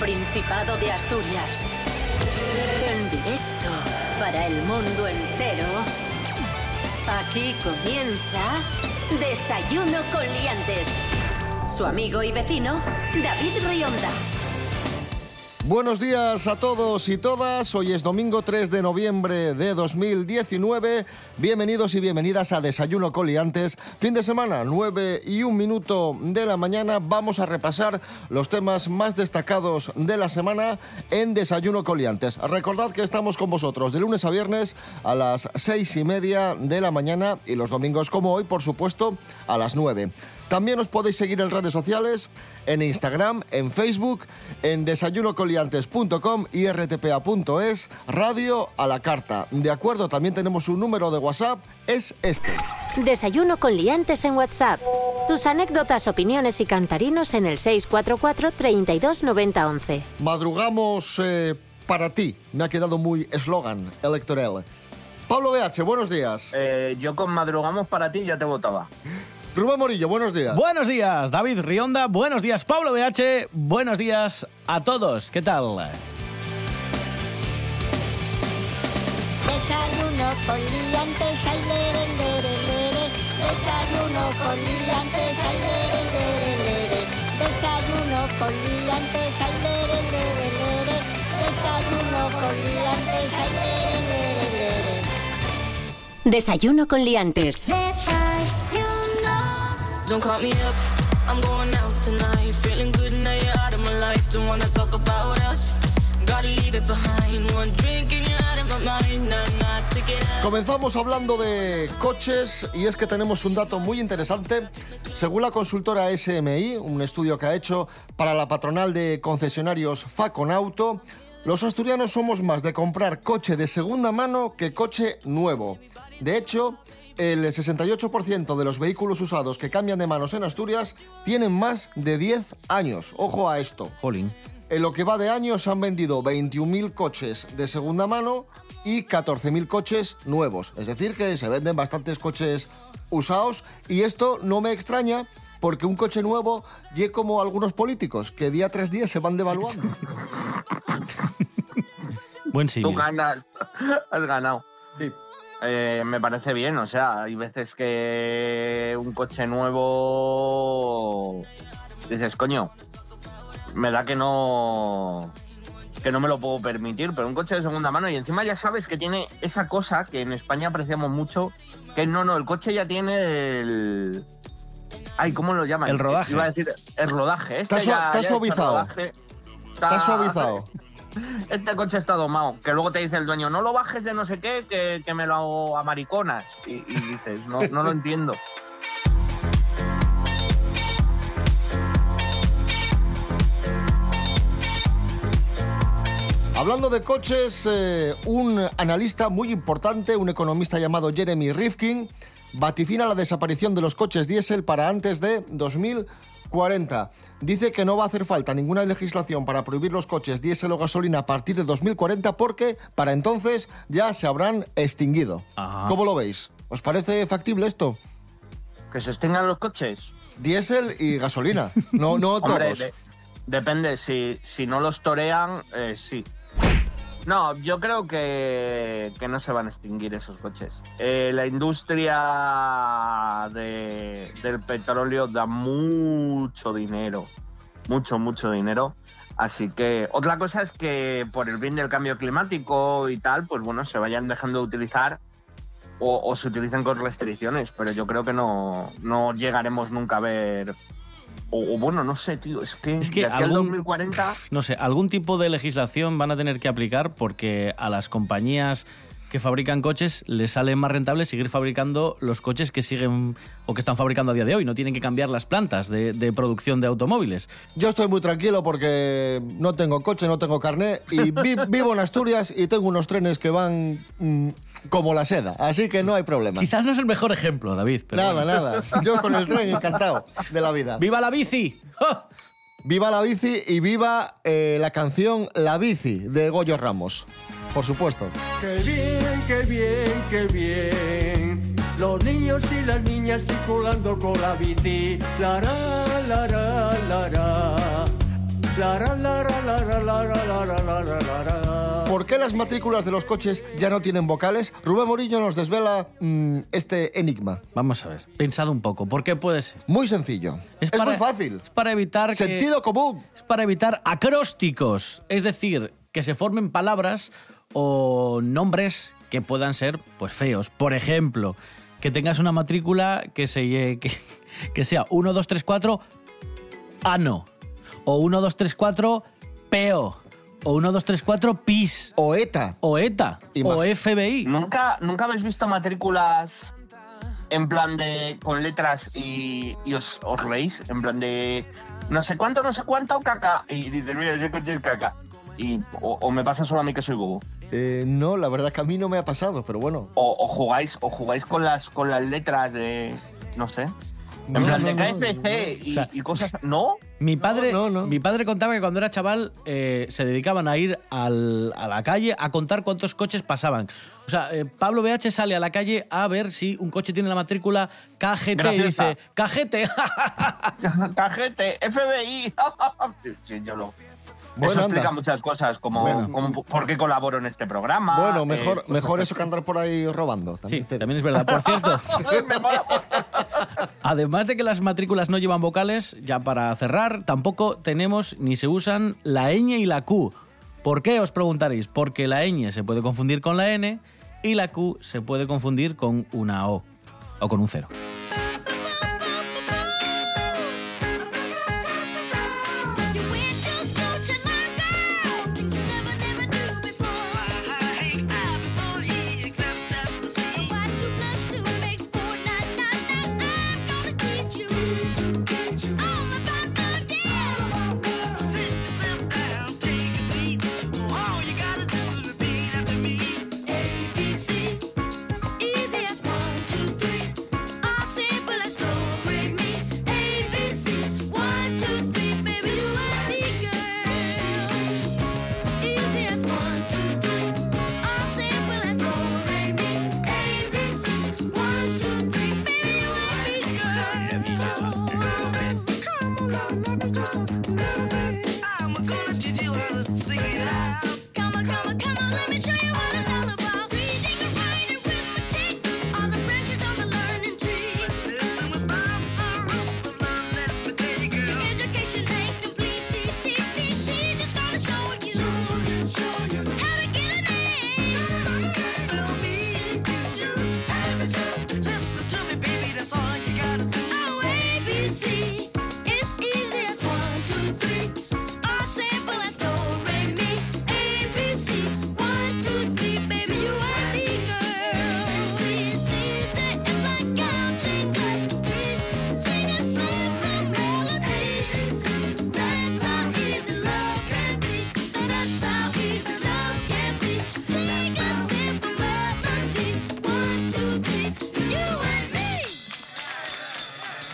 Principado de Asturias. En directo para el mundo entero. Aquí comienza Desayuno con Liantes. Su amigo y vecino, David Rionda. Buenos días a todos y todas. Hoy es domingo 3 de noviembre de 2019. Bienvenidos y bienvenidas a Desayuno Coliantes. Fin de semana, 9 y un minuto de la mañana. Vamos a repasar los temas más destacados de la semana en Desayuno Coliantes. Recordad que estamos con vosotros de lunes a viernes a las seis y media de la mañana y los domingos como hoy, por supuesto, a las 9. También os podéis seguir en redes sociales, en Instagram, en Facebook, en desayunocoliantes.com y rtpa.es, radio a la carta. De acuerdo, también tenemos un número de WhatsApp, es este. Desayuno con liantes en WhatsApp. Tus anécdotas, opiniones y cantarinos en el 644 32 90 11. Madrugamos eh, para ti. Me ha quedado muy eslogan electoral. Pablo BH, buenos días. Eh, yo con madrugamos para ti ya te votaba. Rubén Morillo, buenos días. Buenos días, David Rionda. Buenos días, Pablo BH. Buenos días a todos. ¿Qué tal? Desayuno con liantes, ay, lere, lere, lere. Desayuno con liantes, ay, lere, lere, lere. Desayuno con liantes, ay, lere, lere, lere. Desayuno con liantes, ay, lere, lere, lere. Desayuno con liantes. Comenzamos hablando de coches y es que tenemos un dato muy interesante. Según la consultora SMI, un estudio que ha hecho para la patronal de concesionarios Faconauto, los asturianos somos más de comprar coche de segunda mano que coche nuevo. De hecho, el 68% de los vehículos usados que cambian de manos en Asturias tienen más de 10 años. Ojo a esto. Jolín. En lo que va de año se han vendido 21.000 coches de segunda mano y 14.000 coches nuevos. Es decir, que se venden bastantes coches usados y esto no me extraña porque un coche nuevo y como algunos políticos que día tras día se van devaluando. Buen Tú símil. ganas, has ganado. Sí. Eh, me parece bien, o sea, hay veces que un coche nuevo dices, coño, me da que no que no me lo puedo permitir, pero un coche de segunda mano y encima ya sabes que tiene esa cosa que en España apreciamos mucho, que no, no, el coche ya tiene el Ay, ¿cómo lo llaman? El rodaje. Iba a decir el rodaje. Este Está ya- está ya suavizado. rodaje. Está suavizado. Este coche está domado. Que luego te dice el dueño, no lo bajes de no sé qué, que, que me lo hago a mariconas. Y, dices, no, lo entiendo. Hablando de coches, eh, un analista muy importante, un economista llamado Jeremy Rifkin, vaticina la desaparición de los coches diésel para antes de 2040. Dice que no va a hacer falta ninguna legislación para prohibir los coches diésel o gasolina a partir de 2040 porque para entonces ya se habrán extinguido. Ajá. ¿Cómo lo veis? ¿Os parece factible esto? Que se extingan los coches. Diésel y gasolina. No, no Hombre, todos. de- depende. Si, si no los torean, eh, sí. No, yo creo que, que no se van a extinguir esos coches. Eh, la industria de- del petróleo da mucho dinero. Mucho, mucho dinero. Así que otra cosa es que por el bien del cambio climático y tal, pues bueno, se vayan dejando de utilizar o, o se utilicen con restricciones, pero yo creo que no, no llegaremos nunca a ver. O, o bueno, no sé, tío, es que, Es que de aquí al algún- 2040 No sé, algún tipo de legislación van a tener que aplicar porque a las compañías que fabrican coches les sale más rentable seguir fabricando los coches que siguen o que están fabricando a día de hoy. No tienen que cambiar las plantas de, de producción de automóviles. Yo estoy muy tranquilo porque no tengo coche, no tengo carné y vi- vivo en Asturias y tengo unos trenes que van mm, como la seda, así que no hay problema. Quizás no es el mejor ejemplo, David. Pero Nada, bueno. nada. Yo con el tren encantado de la vida. ¡Viva la bici! ¡Ja! Viva la bici y viva eh, la canción La bici de Goyo Ramos. Por supuesto. Qué bien, qué bien, qué bien. Los niños y las niñas circulando con la bici. La ra, la ra, la ra. La, ra, la, ra, la, ra, la, ra, la, ra, la, ra, la, ra. ¿Por qué las matrículas de los coches ya no tienen vocales? Rubén Morillo nos desvela mm, este enigma. Vamos a ver, pensad un poco, ¿por qué puede ser? Muy sencillo. Es, muy fácil. Es para evitar que- Sentido común. es para evitar acrósticos, es decir, que se formen palabras o nombres que puedan ser pues feos. Por ejemplo, que tengas una matrícula que, se, que, que sea 1, 2, 3, 4, ano. O 1, 2, 3, 4, peo. O 1, 2, 3, 4, pis. O ETA. O ETA. O FBI. ¿Nunca, ¿Nunca habéis visto matrículas en plan de. con letras y, y os, os reís? En plan de. no sé cuánto, no sé cuánto, caca. Y dices, mira, ese coche es caca. Y, o, o me pasa solo a mí que soy bobo. Eh, no, la verdad que a mí no me ha pasado, pero bueno. O, o jugáis, o jugáis con las, con las letras de. no sé. En No, plan de KFC y, O sea, y cosas. ¿No? Mi padre, no, no. mi padre contaba que cuando era chaval eh, se dedicaban a ir al- a la calle a contar cuántos coches pasaban. O sea, eh, Pablo BH sale a la calle a ver si un coche tiene la matrícula KGT y dice, ¡Cajete! Cajete, FBI. sí, yo lo. Bueno, eso explica anda. muchas cosas, como, Bueno. como por qué colaboro en este programa. Bueno, eh, mejor, cosas mejor así. eso que andar por ahí robando. sí, También te- también es verdad. Por cierto, además de que las matrículas no llevan vocales, ya para cerrar, tampoco tenemos ni se usan la ñ y la q. ¿Por qué os preguntaréis? Porque la ñ se puede confundir con la n y la q se puede confundir con una o o con un cero.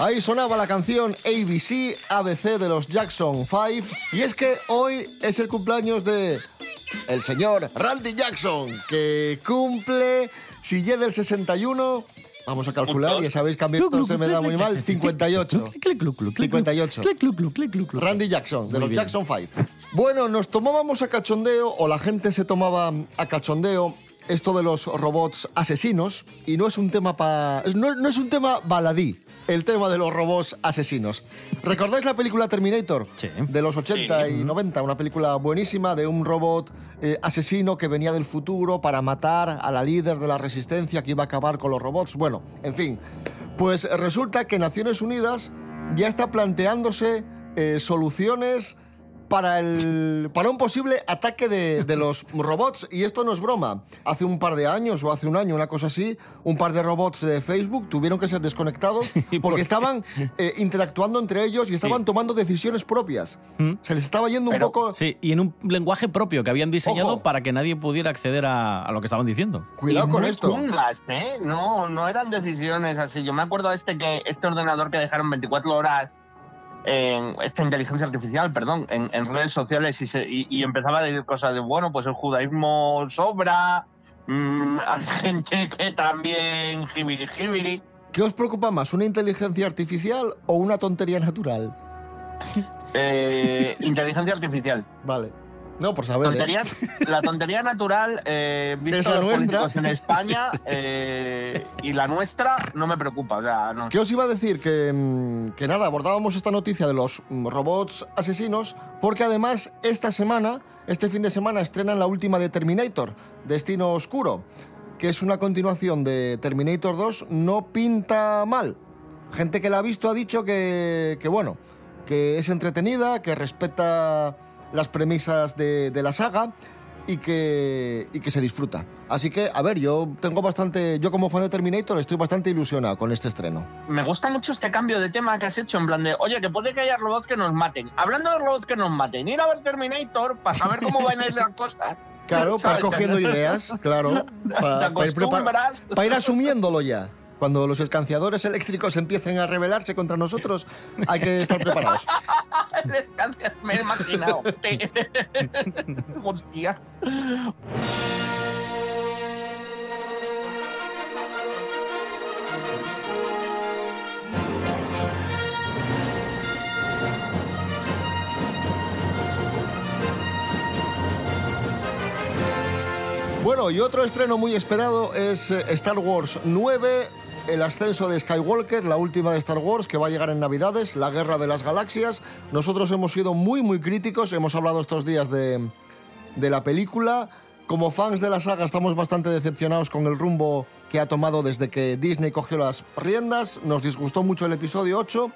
Ahí sonaba la canción ABC, ABC de los Jackson 5. Y es que hoy es el cumpleaños de el señor Randy Jackson, que cumple, si llega del 61, vamos a calcular, ya sabéis que a mí esto se me da muy mal, 58. 58. Randy Jackson, de Muy los bien. Jackson 5. Bueno, nos tomábamos a cachondeo, o la gente se tomaba a cachondeo, esto de los robots asesinos, y no es un tema pa, no, no es un tema baladí, el tema de los robots asesinos. ¿Recordáis la película Terminator? Sí. De los 80 y 90, una película buenísima de un robot eh, asesino que venía del futuro para matar a la líder de la resistencia que iba a acabar con los robots. Bueno, en fin. Pues resulta que Naciones Unidas ya está planteándose eh, soluciones para, el, para un posible ataque de, de los robots. Y esto no es broma. Hace un par de años o hace un año, una cosa así, un par de robots de Facebook tuvieron que ser desconectados porque ¿por estaban eh, interactuando entre ellos y estaban Sí. tomando decisiones propias. ¿Mm? Se les estaba yendo Pero- un poco... Sí, y en un lenguaje propio que habían diseñado Ojo. para que nadie pudiera acceder a, a lo que estaban diciendo. Cuidado Y con esto. chungas, ¿eh? No, no eran decisiones así. Yo me acuerdo de este que este ordenador que dejaron 24 horas en esta inteligencia artificial, perdón, en, en redes sociales y, se- y- y empezaba a decir cosas de bueno, pues el judaísmo sobra, mm, hay gente que también jibiri jibiri. ¿Qué os preocupa más, una inteligencia artificial o una tontería natural? Eh, inteligencia artificial. Vale. No, por saber. ¿eh? Tontería- la tontería natural, eh, visto la los políticos en España eh, y la nuestra, no me preocupa. O sea, no. ¿Qué os iba a decir? Que, mm, que nada, abordábamos esta noticia de los mm, robots asesinos, porque además esta semana, este fin de semana, estrenan la última de Terminator, Destino Oscuro, que es una continuación de Terminator 2, no pinta mal. Gente que la ha visto ha dicho que, que bueno, que es entretenida, que respeta las premisas de, de la saga y que, y que se disfruta. Así que, a ver, yo tengo bastante, yo como fan de Terminator estoy bastante ilusionado con este estreno. Me gusta mucho este cambio de tema que has hecho, en plan de, oye, que puede que haya robots que nos maten. Hablando de robots que nos maten, ir a ver Terminator para saber cómo van a ir las cosas. Claro, para cogiendo ideas, claro, Te para ir, prepar- acostumbras. pa' ir asumiéndolo ya. Cuando los escanciadores eléctricos empiecen a rebelarse contra nosotros, hay que estar preparados. Descansa, me he imaginado. Hostia. Bueno, y otro estreno muy esperado es eh, Star Wars 9, el ascenso de Skywalker, la última de Star Wars que va a llegar en Navidades, la guerra de las galaxias. Nosotros hemos sido muy, muy críticos, hemos hablado estos días de, de la película. Como fans de la saga estamos bastante decepcionados con el rumbo que ha tomado desde que Disney cogió las riendas. Nos disgustó mucho el episodio 8.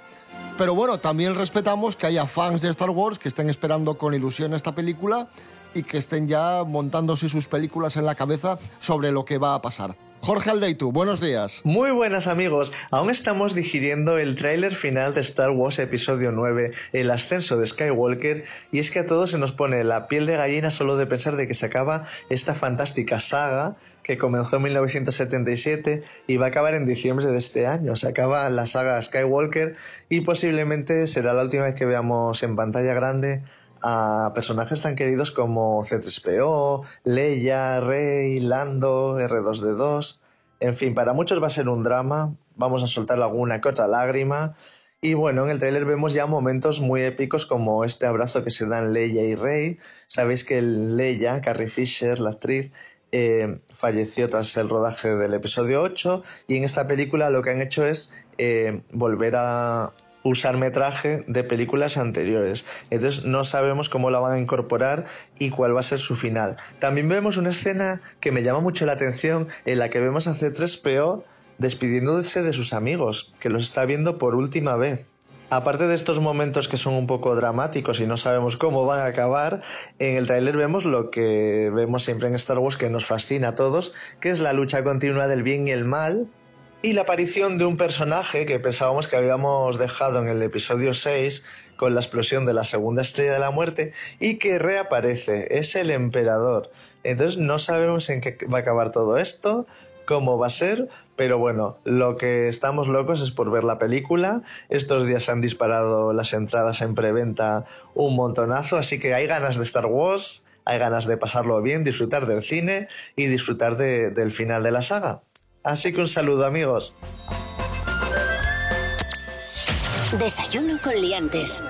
Pero bueno, también respetamos que haya fans de Star Wars que estén esperando con ilusión esta película y que estén ya montándose sus películas en la cabeza sobre lo que va a pasar. Jorge Aldeitu, buenos días. Muy buenas amigos, aún estamos digiriendo el tráiler final de Star Wars Episodio 9, el ascenso de Skywalker, y es que a todos se nos pone la piel de gallina solo de pensar de que se acaba esta fantástica saga que comenzó en 1977 y va a acabar en diciembre de este año. Se acaba la saga Skywalker y posiblemente será la última vez que veamos en pantalla grande a personajes tan queridos como C3PO, Leia, Rey, Lando, R2D2. En fin, para muchos va a ser un drama. Vamos a soltar alguna que otra lágrima. Y bueno, en el tráiler vemos ya momentos muy épicos como este abrazo que se dan Leia y Rey. Sabéis que Leia, Carrie Fisher, la actriz, eh, falleció tras el rodaje del episodio 8 y en esta película lo que han hecho es eh, volver a usar metraje de películas anteriores. Entonces no sabemos cómo la van a incorporar y cuál va a ser su final. También vemos una escena que me llama mucho la atención en la que vemos a C3PO despidiéndose de sus amigos, que los está viendo por última vez. Aparte de estos momentos que son un poco dramáticos y no sabemos cómo van a acabar, en el tráiler vemos lo que vemos siempre en Star Wars que nos fascina a todos, que es la lucha continua del bien y el mal, y la aparición de un personaje que pensábamos que habíamos dejado en el episodio 6 con la explosión de la segunda estrella de la muerte y que reaparece, es el emperador. Entonces no sabemos en qué va a acabar todo esto, cómo va a ser, pero bueno, lo que estamos locos es por ver la película. Estos días se han disparado las entradas en preventa un montonazo, así que hay ganas de Star Wars, hay ganas de pasarlo bien, disfrutar del cine y disfrutar de- del final de la saga. Así que un saludo amigos. Desayuno con liantes.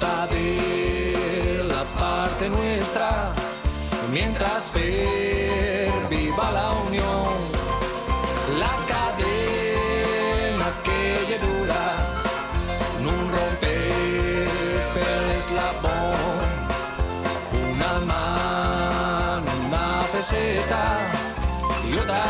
de la parte nuestra, mientras ver viva la unión, la cadena que dura, un romper el eslabón, una mano, una peseta y otra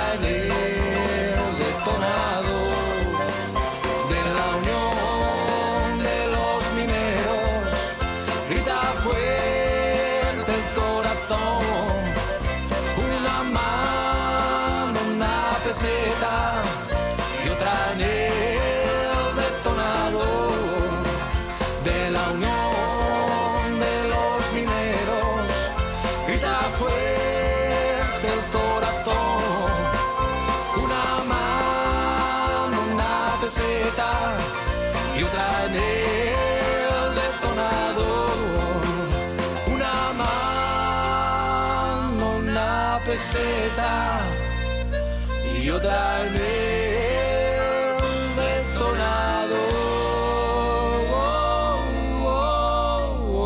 otra.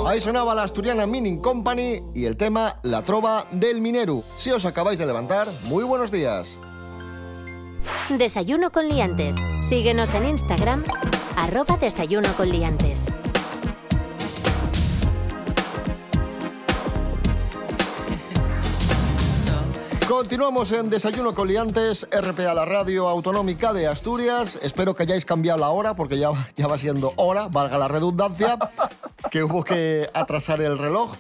Ahí sonaba la asturiana Mining Company y el tema La Trova del Mineru. Si os acabáis de levantar, muy buenos días. Desayuno con liantes. Síguenos en Instagram, arroba desayuno con liantes. Continuamos en Desayuno con Liantes, RPA, la radio autonómica de Asturias. Espero que hayáis cambiado la hora, porque ya, ya va siendo hora, valga la redundancia, que hubo que atrasar el reloj.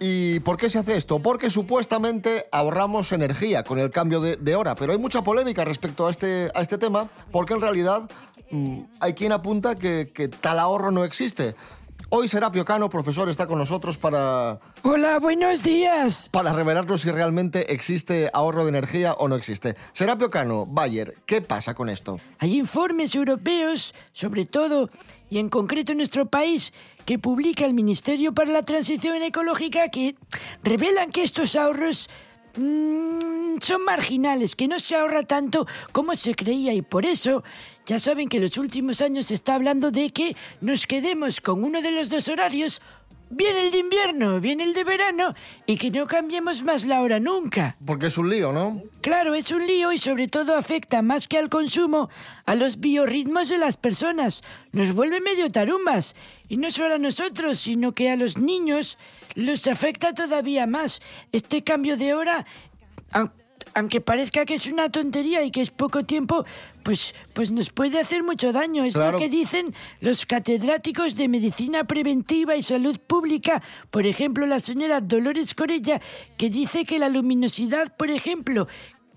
¿Y por qué se hace esto? Porque supuestamente ahorramos energía con el cambio de, hora, pero hay mucha polémica respecto a este, a este tema, porque en realidad mm, hay quien apunta que, que tal ahorro no existe. Hoy Serapio Cano, profesor, está con nosotros para, Hola, buenos días. para revelarnos si realmente existe ahorro de energía o no existe. Serapio Cano, Bayer, ¿qué pasa con esto? Hay informes europeos, sobre todo, y en concreto en nuestro país, que publica el Ministerio para la Transición Ecológica que revelan que estos ahorros mm, son marginales, que no se ahorra tanto como se creía y por eso ya saben que en los últimos años se está hablando de que nos quedemos con uno de los dos horarios, bien el de invierno, bien el de verano, y que no cambiemos más la hora nunca. Porque es un lío, ¿no? Claro, es un lío y sobre todo afecta más que al consumo a los biorritmos de las personas. Nos vuelve medio tarumbas. Y no solo a nosotros, sino que a los niños los afecta todavía más. Este cambio de hora, aunque parezca que es una tontería y que es poco tiempo, pues, pues nos puede hacer mucho daño. Es Claro. lo que dicen los catedráticos de Medicina Preventiva y Salud Pública, por ejemplo, la señora Dolores Corella, que dice que la luminosidad, por ejemplo,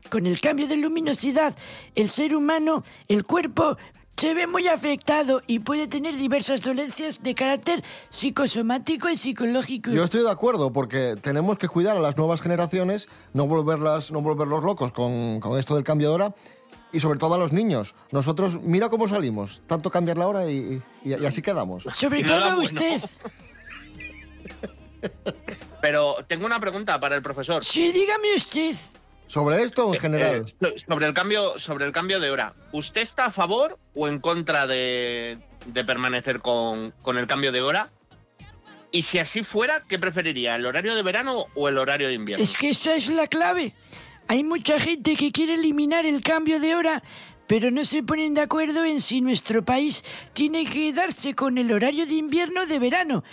con el cambio de luminosidad, el ser humano, el cuerpo, se ve muy afectado y puede tener diversas dolencias de carácter psicosomático y psicológico. Yo estoy de acuerdo porque tenemos que cuidar a las nuevas generaciones, no volverlas, no volverlos locos con, con esto del cambio de hora y sobre todo a los niños. Nosotros, mira cómo salimos, tanto cambiar la hora y, y- y así quedamos. Sobre todo bueno. usted. Pero tengo una pregunta para el profesor. Sí, dígame usted. Sobre esto en general. Eh, sobre, el cambio, sobre el cambio de hora. ¿Usted está a favor o en contra de, de permanecer con, con el cambio de hora? Y si así fuera, ¿qué preferiría? ¿El horario de verano o el horario de invierno? Es que esta es la clave. Hay mucha gente que quiere eliminar el cambio de hora, pero no se ponen de acuerdo en si nuestro país tiene que quedarse con el horario de invierno o de verano.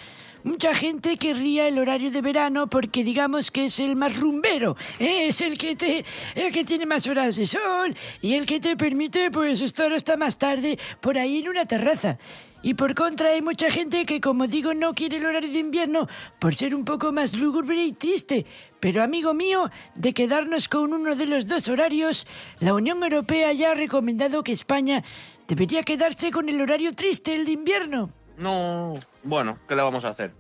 Mucha gente querría el horario de verano porque digamos que es el más rumbero, ¿eh? es el que te, el que tiene más horas de sol y el que te permite pues estar hasta más tarde por ahí en una terraza. Y por contra hay mucha gente que, como digo, no quiere el horario de invierno por ser un poco más lúgubre y triste. Pero amigo mío, de quedarnos con uno de los dos horarios, la Unión Europea ya ha recomendado que España debería quedarse con el horario triste, el de invierno. No, bueno, ¿qué le vamos a hacer?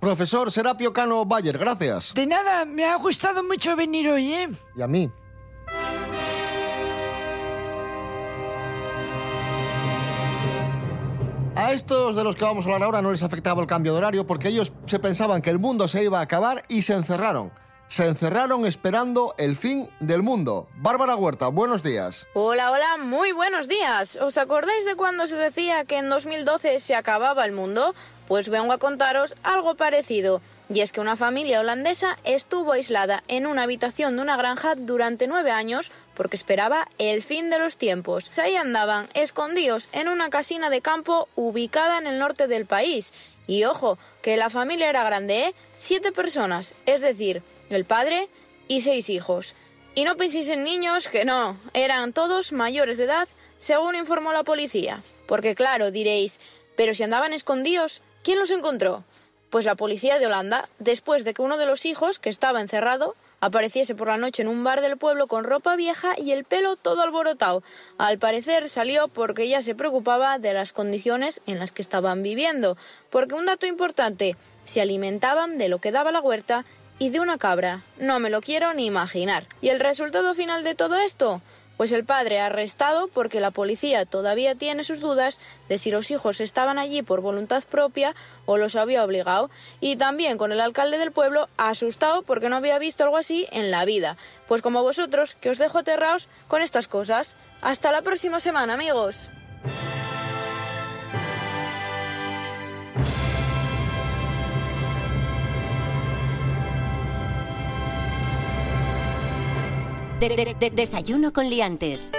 Profesor Serapio Cano Bayer, gracias. De nada, me ha gustado mucho venir hoy, ¿eh? Y a mí. A estos de los que vamos a hablar ahora no les afectaba el cambio de horario porque ellos se pensaban que el mundo se iba a acabar y se encerraron. Se encerraron esperando el fin del mundo. Bárbara Huerta, buenos días. Hola, hola, muy buenos días. ¿Os acordáis de cuando se decía que en 2012 se acababa el mundo? Pues vengo a contaros algo parecido. Y es que una familia holandesa estuvo aislada en una habitación de una granja durante nueve años porque esperaba el fin de los tiempos. Ahí andaban, escondidos en una casina de campo ubicada en el norte del país. Y ojo, que la familia era grande, ¿eh? Siete personas, es decir, el padre, y seis hijos. Y no penséis en niños, que no, eran todos mayores de edad, según informó la policía. Porque claro, diréis, pero si andaban escondidos, ¿quién los encontró? Pues la policía de Holanda, después de que uno de los hijos, que estaba encerrado, apareciese por la noche en un bar del pueblo con ropa vieja y el pelo todo alborotado. Al parecer salió porque ya se preocupaba de las condiciones en las que estaban viviendo. Porque un dato importante, se alimentaban de lo que daba la huerta y de una cabra. No me lo quiero ni imaginar. ¿Y el resultado final de todo esto? Pues el padre arrestado porque la policía todavía tiene sus dudas de si los hijos estaban allí por voluntad propia o los había obligado. Y también con el alcalde del pueblo asustado porque no había visto algo así en la vida. Pues como vosotros, que os dejo aterrados con estas cosas. Hasta la próxima semana, amigos. De- de- de- desayuno con liantes.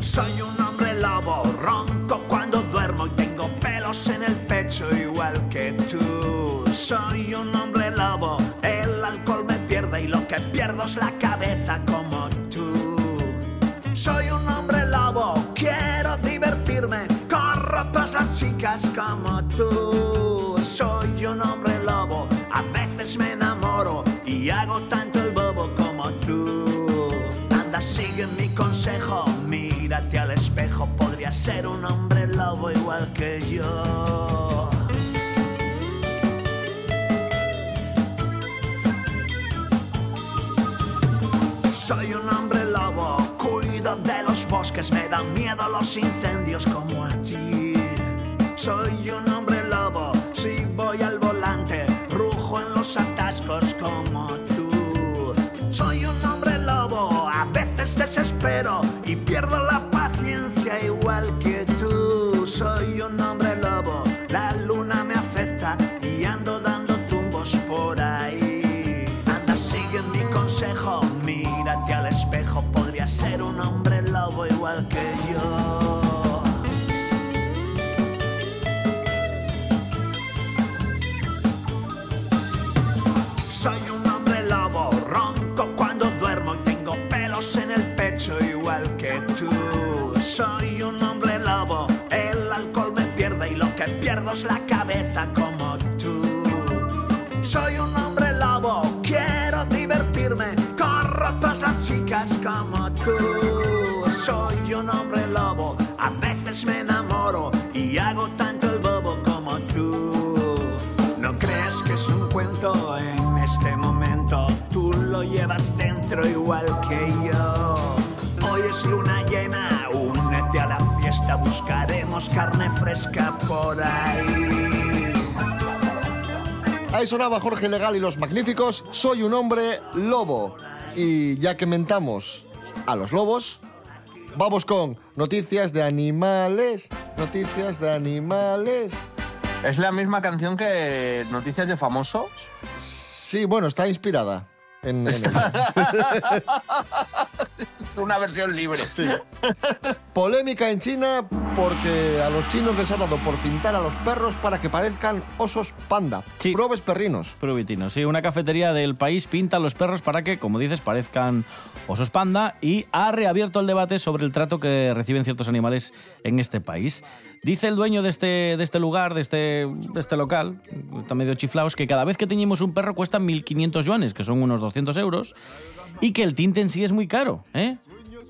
Soy un hombre lobo, ronco cuando duermo y tengo pelos en el pecho igual que tú. Soy un hombre lobo, el alcohol me pierde y lo que pierdo es la cabeza como tú. Soy un hombre lobo, quiero divertirme, corro tras las chicas como tú. Soy un hombre lobo, a veces me enamoro y hago tanto el bobo como tú. Anda, sigue mi consejo, mírate al espejo, podría ser un hombre lobo igual que yo. Soy un hombre lobo, cuido de los bosques, me dan miedo los incendios como a ti. Soy un atascos como tú. Soy un hombre lobo, a veces desespero y pierdo la paciencia igual que Soy un hombre lobo, el alcohol me pierde y lo que pierdo es la cabeza como tú. Soy un hombre lobo, quiero divertirme, corro tras las chicas como tú. Soy un hombre lobo, a veces me enamoro y hago tanto el bobo como tú. No creas que es un cuento en este momento, tú lo llevas dentro igual que yo. Hoy es luna a la fiesta, buscaremos carne fresca por ahí. Ahí sonaba Jorge Legal y los Magníficos. Soy un hombre lobo. Y ya que mentamos a los lobos, vamos con noticias de animales. Noticias de animales. ¿Es la misma canción que Noticias de Famosos? Sí, bueno, está inspirada en. Una versión libre. Sí. Polémica en China porque a los chinos les ha dado por pintar a los perros para que parezcan osos panda. Sí. Probes perrinos. Provitino, sí, una cafetería del país pinta a los perros para que, como dices, parezcan osos panda y ha reabierto el debate sobre el trato que reciben ciertos animales en este país. Dice el dueño de este, de este lugar, de este, de este local, está medio chiflaos, que cada vez que teñimos un perro cuesta 1.500 yuanes, que son unos 200 euros, y que el tinte en sí es muy caro, ¿eh?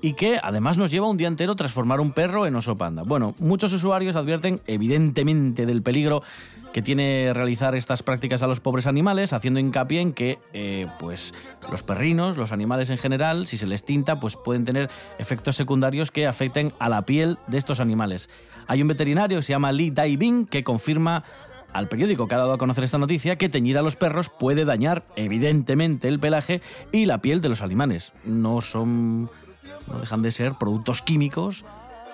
Y que además nos lleva un día entero transformar un perro en oso panda. Bueno, muchos usuarios advierten evidentemente del peligro que tiene realizar estas prácticas a los pobres animales, haciendo hincapié en que eh, pues, los perrinos, los animales en general, si se les tinta, pues pueden tener efectos secundarios que afecten a la piel de estos animales. Hay un veterinario que se llama Lee Dai-Bing que confirma al periódico que ha dado a conocer esta noticia que teñir a los perros puede dañar evidentemente el pelaje y la piel de los animales. No son no dejan de ser productos químicos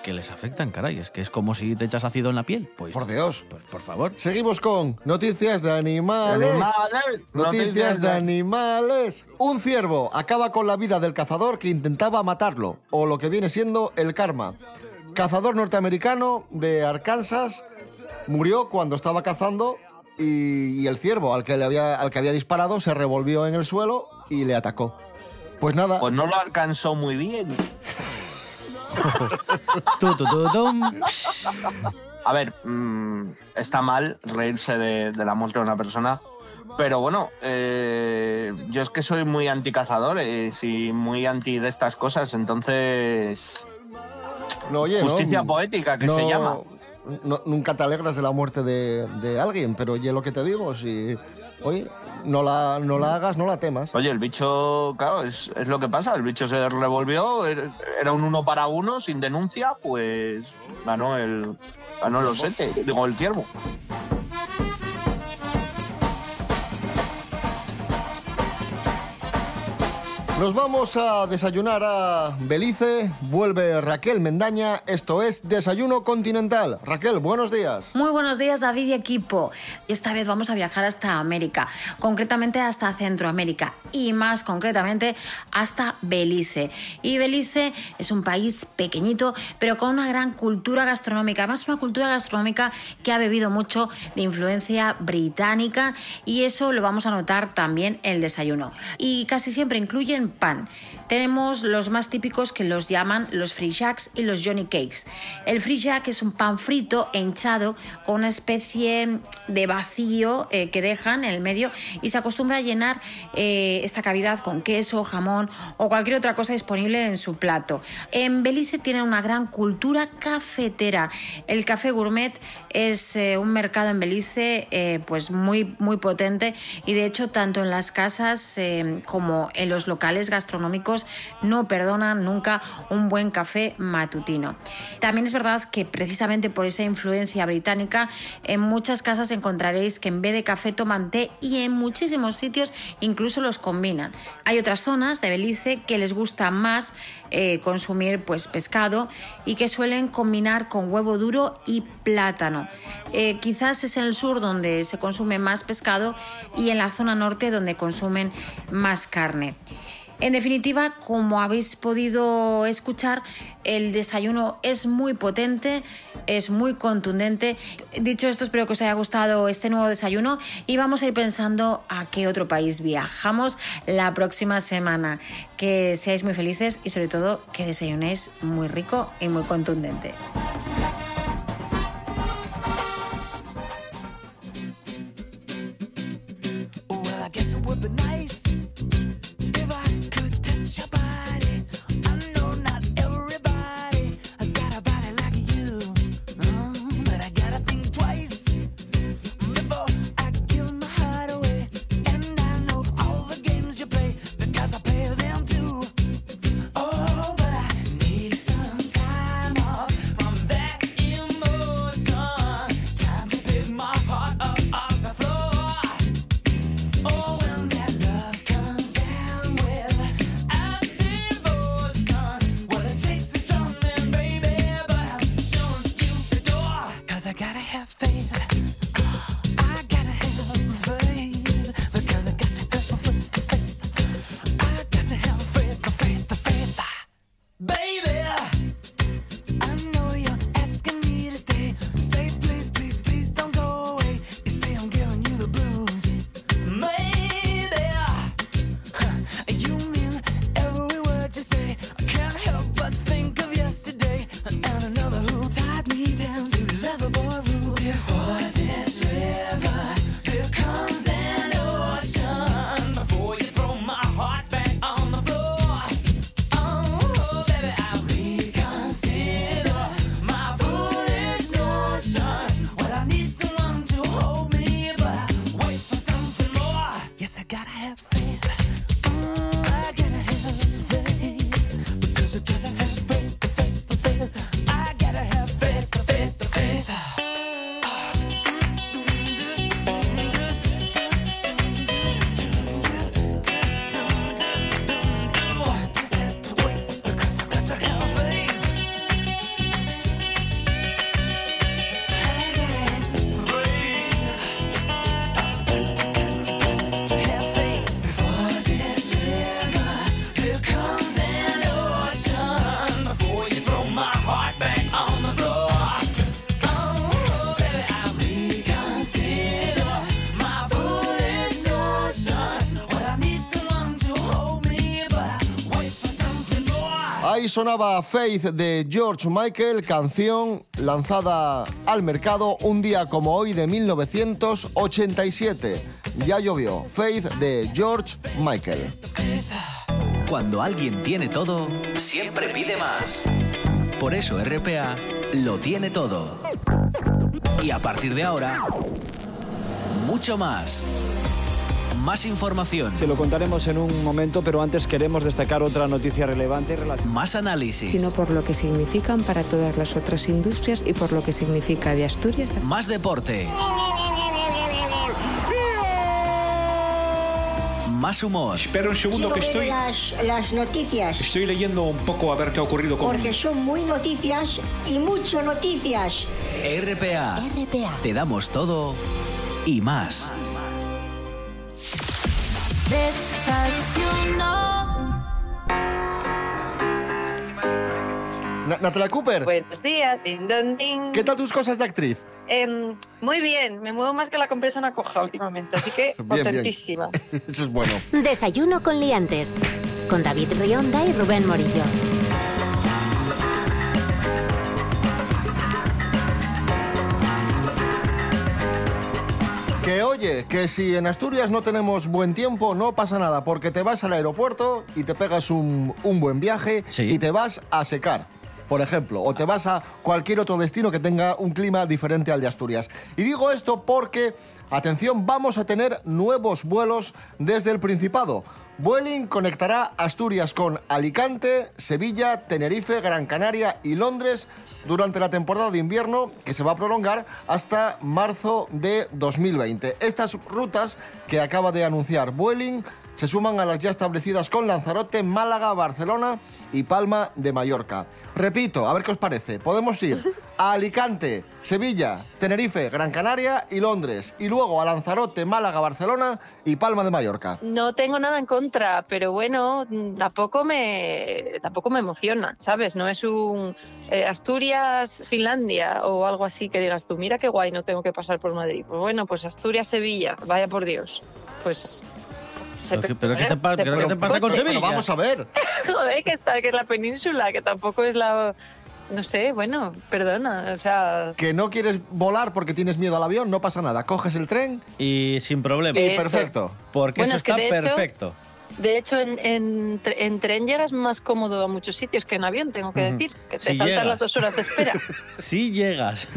que les afectan, caray. Es que es como si te echas ácido en la piel. Pues, Por Dios. pues, por favor. Seguimos con noticias de animales. Animales. Noticias de animales. Un ciervo acaba con la vida del cazador que intentaba matarlo, o lo que viene siendo el karma. Cazador norteamericano de Arkansas murió cuando estaba cazando y, y el ciervo al que, le había, al que había disparado se revolvió en el suelo y le atacó. Pues nada, Pues no lo alcanzó muy bien. Tu, tu, tu. A ver, mm, está mal reírse de, de la muerte de una persona, pero bueno, eh, yo es que soy muy anticazadores y muy anti de estas cosas, entonces no, oye, ¿no? justicia poética que se llama. no- nunca te alegras de la muerte de, de alguien, pero oye lo que te digo, si oye, no la, no la hagas, no la temas. Oye, el bicho, claro, es, es lo que pasa. El bicho se revolvió, er- era un uno para uno, sin denuncia, pues ganó el, ganó el osete, digo, el ciervo. Nos vamos a desayunar a Belice, vuelve Raquel Mendaña, esto es Desayuno Continental. Raquel, buenos días. Muy buenos días, David y equipo. Esta vez vamos a viajar hasta América, concretamente hasta Centroamérica y más concretamente hasta Belice. Y Belice es un país pequeñito, pero con una gran cultura gastronómica. Además, una cultura gastronómica que ha bebido mucho de influencia británica y eso lo vamos a notar también en el desayuno. Y casi siempre incluyen pan. Tenemos los más típicos que los llaman los free y los johnny cakes. El free es un pan frito hinchado con una especie de vacío eh, que dejan en el medio y se acostumbra a llenar eh, esta cavidad con queso, jamón o cualquier otra cosa disponible en su plato. En Belice tienen una gran cultura cafetera. El café gourmet es eh, un mercado en Belice pues muy muy potente y de hecho tanto en las casas como en los locales gastronómicos no perdonan nunca un buen café matutino. También es verdad que precisamente por esa influencia británica en muchas casas encontraréis que en vez de café toman té y en muchísimos sitios incluso los combinan. Hay otras zonas de Belice que les gusta más eh, consumir pues pescado y que suelen combinar con huevo duro y plátano. Eh, quizás es en el sur donde se consume más pescado y en la zona norte donde consumen más carne. En definitiva, como habéis podido escuchar, el desayuno es muy potente, es muy contundente. Dicho esto, espero que os haya gustado este nuevo desayuno y vamos a ir pensando a qué otro país viajamos la próxima semana. Que seáis muy felices y sobre todo que desayunéis muy rico y muy contundente. Sonaba Faith de George Michael, canción lanzada al mercado un día como hoy de 1987. Ya llovió. Faith de George Michael. Cuando alguien tiene todo, siempre pide más. Por eso RPA lo tiene todo. Y a partir de ahora, mucho más. Más información. Se lo contaremos en un momento, pero antes queremos destacar otra noticia relevante. Más análisis. sino por lo que significan para todas las otras industrias y por lo que significa de Asturias. Más deporte. Más humor. Espera un segundo que Quiero estoy. Las, las noticias. Estoy leyendo un poco a ver qué ha ocurrido con. Porque son muy noticias y mucho noticias. RPA. RPA. Te damos todo y más. Na- Natalia Cooper, Buenos días, ding dong ding. ¿qué tal tus cosas de actriz? Em, muy bien, me muevo más que la compresa una coja últimamente, así que Bien, bien. contentísima. Eso es bueno. Desayuno con liantes. Con David Rionda y Rubén Morillo. Que oye, que si en Asturias no tenemos buen tiempo, no pasa nada, porque te vas al aeropuerto y te pegas un, un buen viaje y te vas a secar. Por ejemplo, o te vas a cualquier otro destino que tenga un clima diferente al de Asturias. Y digo esto porque, atención, vamos a tener nuevos vuelos desde el Principado. Vueling conectará Asturias con Alicante, Sevilla, Tenerife, Gran Canaria y Londres durante la temporada de invierno que se va a prolongar hasta marzo de 2020. Estas rutas que acaba de anunciar Vueling se suman a las ya establecidas con Lanzarote, Málaga, Barcelona y Palma de Mallorca. Repito, a ver qué os parece. Podemos ir a Alicante, Sevilla, Tenerife, Gran Canaria y Londres. Y luego a Lanzarote, Málaga, Barcelona y Palma de Mallorca. No tengo nada en contra, pero bueno, tampoco me, tampoco me emociona, ¿sabes? No es un eh, Asturias, Finlandia o algo así que digas tú, mira qué guay, no tengo que pasar por Madrid. Pues bueno, pues Asturias, Sevilla, vaya por Dios. Pues... se ¿Pero qué- pe- pero qué te pa- se pero qué te pe- pasa con. Sevilla? Pero vamos a ver. Joder, que está, que es la península, que tampoco es la... No sé, bueno, perdona, o sea... Que no quieres volar porque tienes miedo al avión, no pasa nada. Coges el tren Y sin problema. y perfecto. Porque Bueno, eso es que está de hecho- perfecto. De hecho, en, en, tre- en tren llegas más cómodo a muchos sitios que en avión, tengo que decir. Que te Si saltan llegas. las dos horas de espera. Si llegas.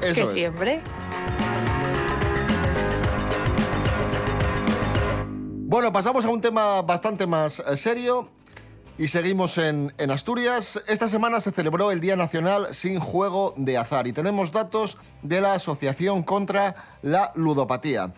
que siempre. Bueno, pasamos a un tema bastante más eh, serio y seguimos en, en Asturias. Esta semana se celebró el Día Nacional sin Juego de Azar y tenemos datos de la Asociación contra la Ludopatía.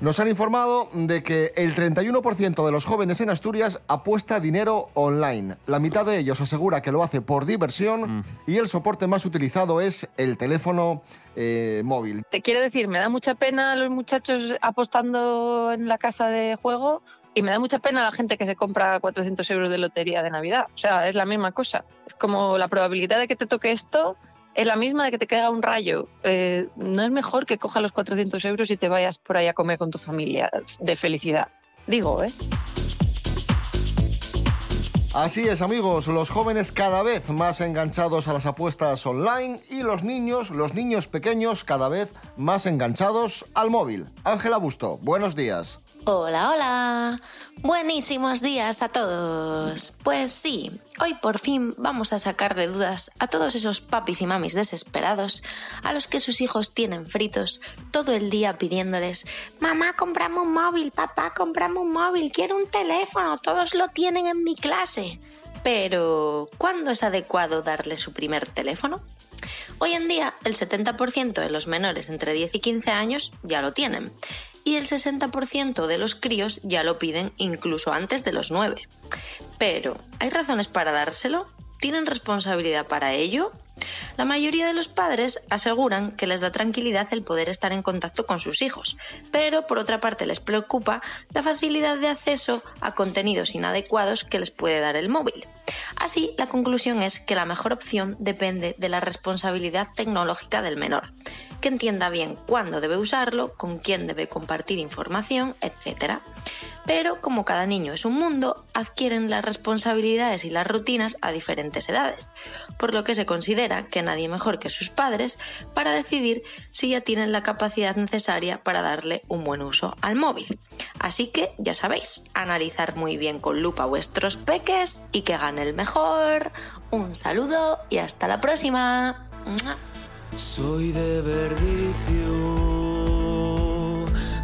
Nos han informado de que el 31% de los jóvenes en Asturias apuesta dinero online. La mitad de ellos asegura que lo hace por diversión y el soporte más utilizado es el teléfono eh, móvil. Te quiero decir, me da mucha pena los muchachos apostando en la casa de juego y me da mucha pena la gente que se compra 400 euros de lotería de Navidad. O sea, es la misma cosa. Es como la probabilidad de que te toque esto es la misma de que te caiga un rayo. Eh, no es mejor que cojas los 400 euros y te vayas por ahí a comer con tu familia de felicidad. Digo, ¿eh? Así es, amigos, los jóvenes cada vez más enganchados a las apuestas online y los niños, los niños pequeños, cada vez más enganchados al móvil. Ángela Busto, buenos días. Hola, hola. Buenísimos días a todos. Pues sí, hoy por fin vamos a sacar de dudas a todos esos papis y mamis desesperados a los que sus hijos tienen fritos todo el día pidiéndoles Mamá, comprame un móvil, papá, comprame un móvil, quiero un teléfono, todos lo tienen en mi clase. Pero, ¿cuándo es adecuado darle su primer teléfono? Hoy en día, el 70% de los menores entre 10 y 15 años ya lo tienen y el 60% de los críos ya lo piden incluso antes de los 9. Pero, ¿hay razones para dárselo? ¿Tienen responsabilidad para ello? La mayoría de los padres aseguran que les da tranquilidad el poder estar en contacto con sus hijos, pero por otra parte les preocupa la facilidad de acceso a contenidos inadecuados que les puede dar el móvil. Así, la conclusión es que la mejor opción depende de la responsabilidad tecnológica del menor. Que entienda bien cuándo debe usarlo, con quién debe compartir información, etc. Pero como cada niño es un mundo, adquieren las responsabilidades y las rutinas a diferentes edades, por lo que se considera que nadie mejor que sus padres para decidir si ya tienen la capacidad necesaria para darle un buen uso al móvil. Así que ya sabéis, analizar muy bien con lupa vuestros peques y que gane el mejor. Un saludo y hasta la próxima. Soy de Verdicio,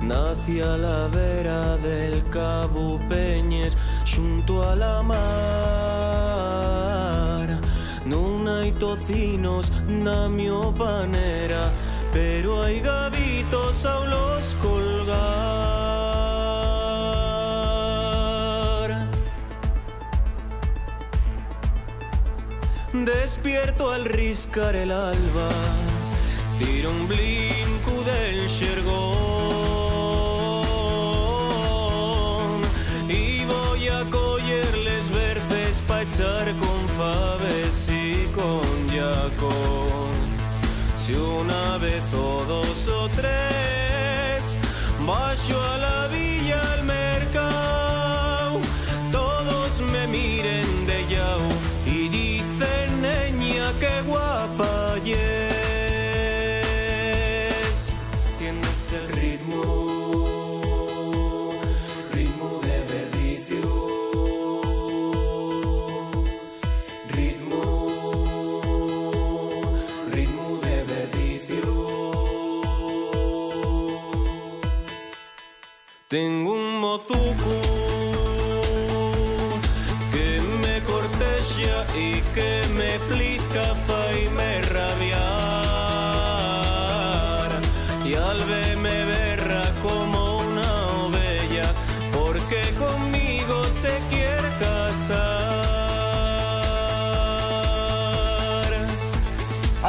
nací a la vera del Cabo Peñes, junto a la mar. Non hai tocinos na panera, pero hay gavitos a los colgar. Despierto al riscar el alba, tiro un blinco del xergón y voy a collerles verdes pa' echar con faves y con yacón. Si una vez o dos o tres, bajo a la villa al Tengo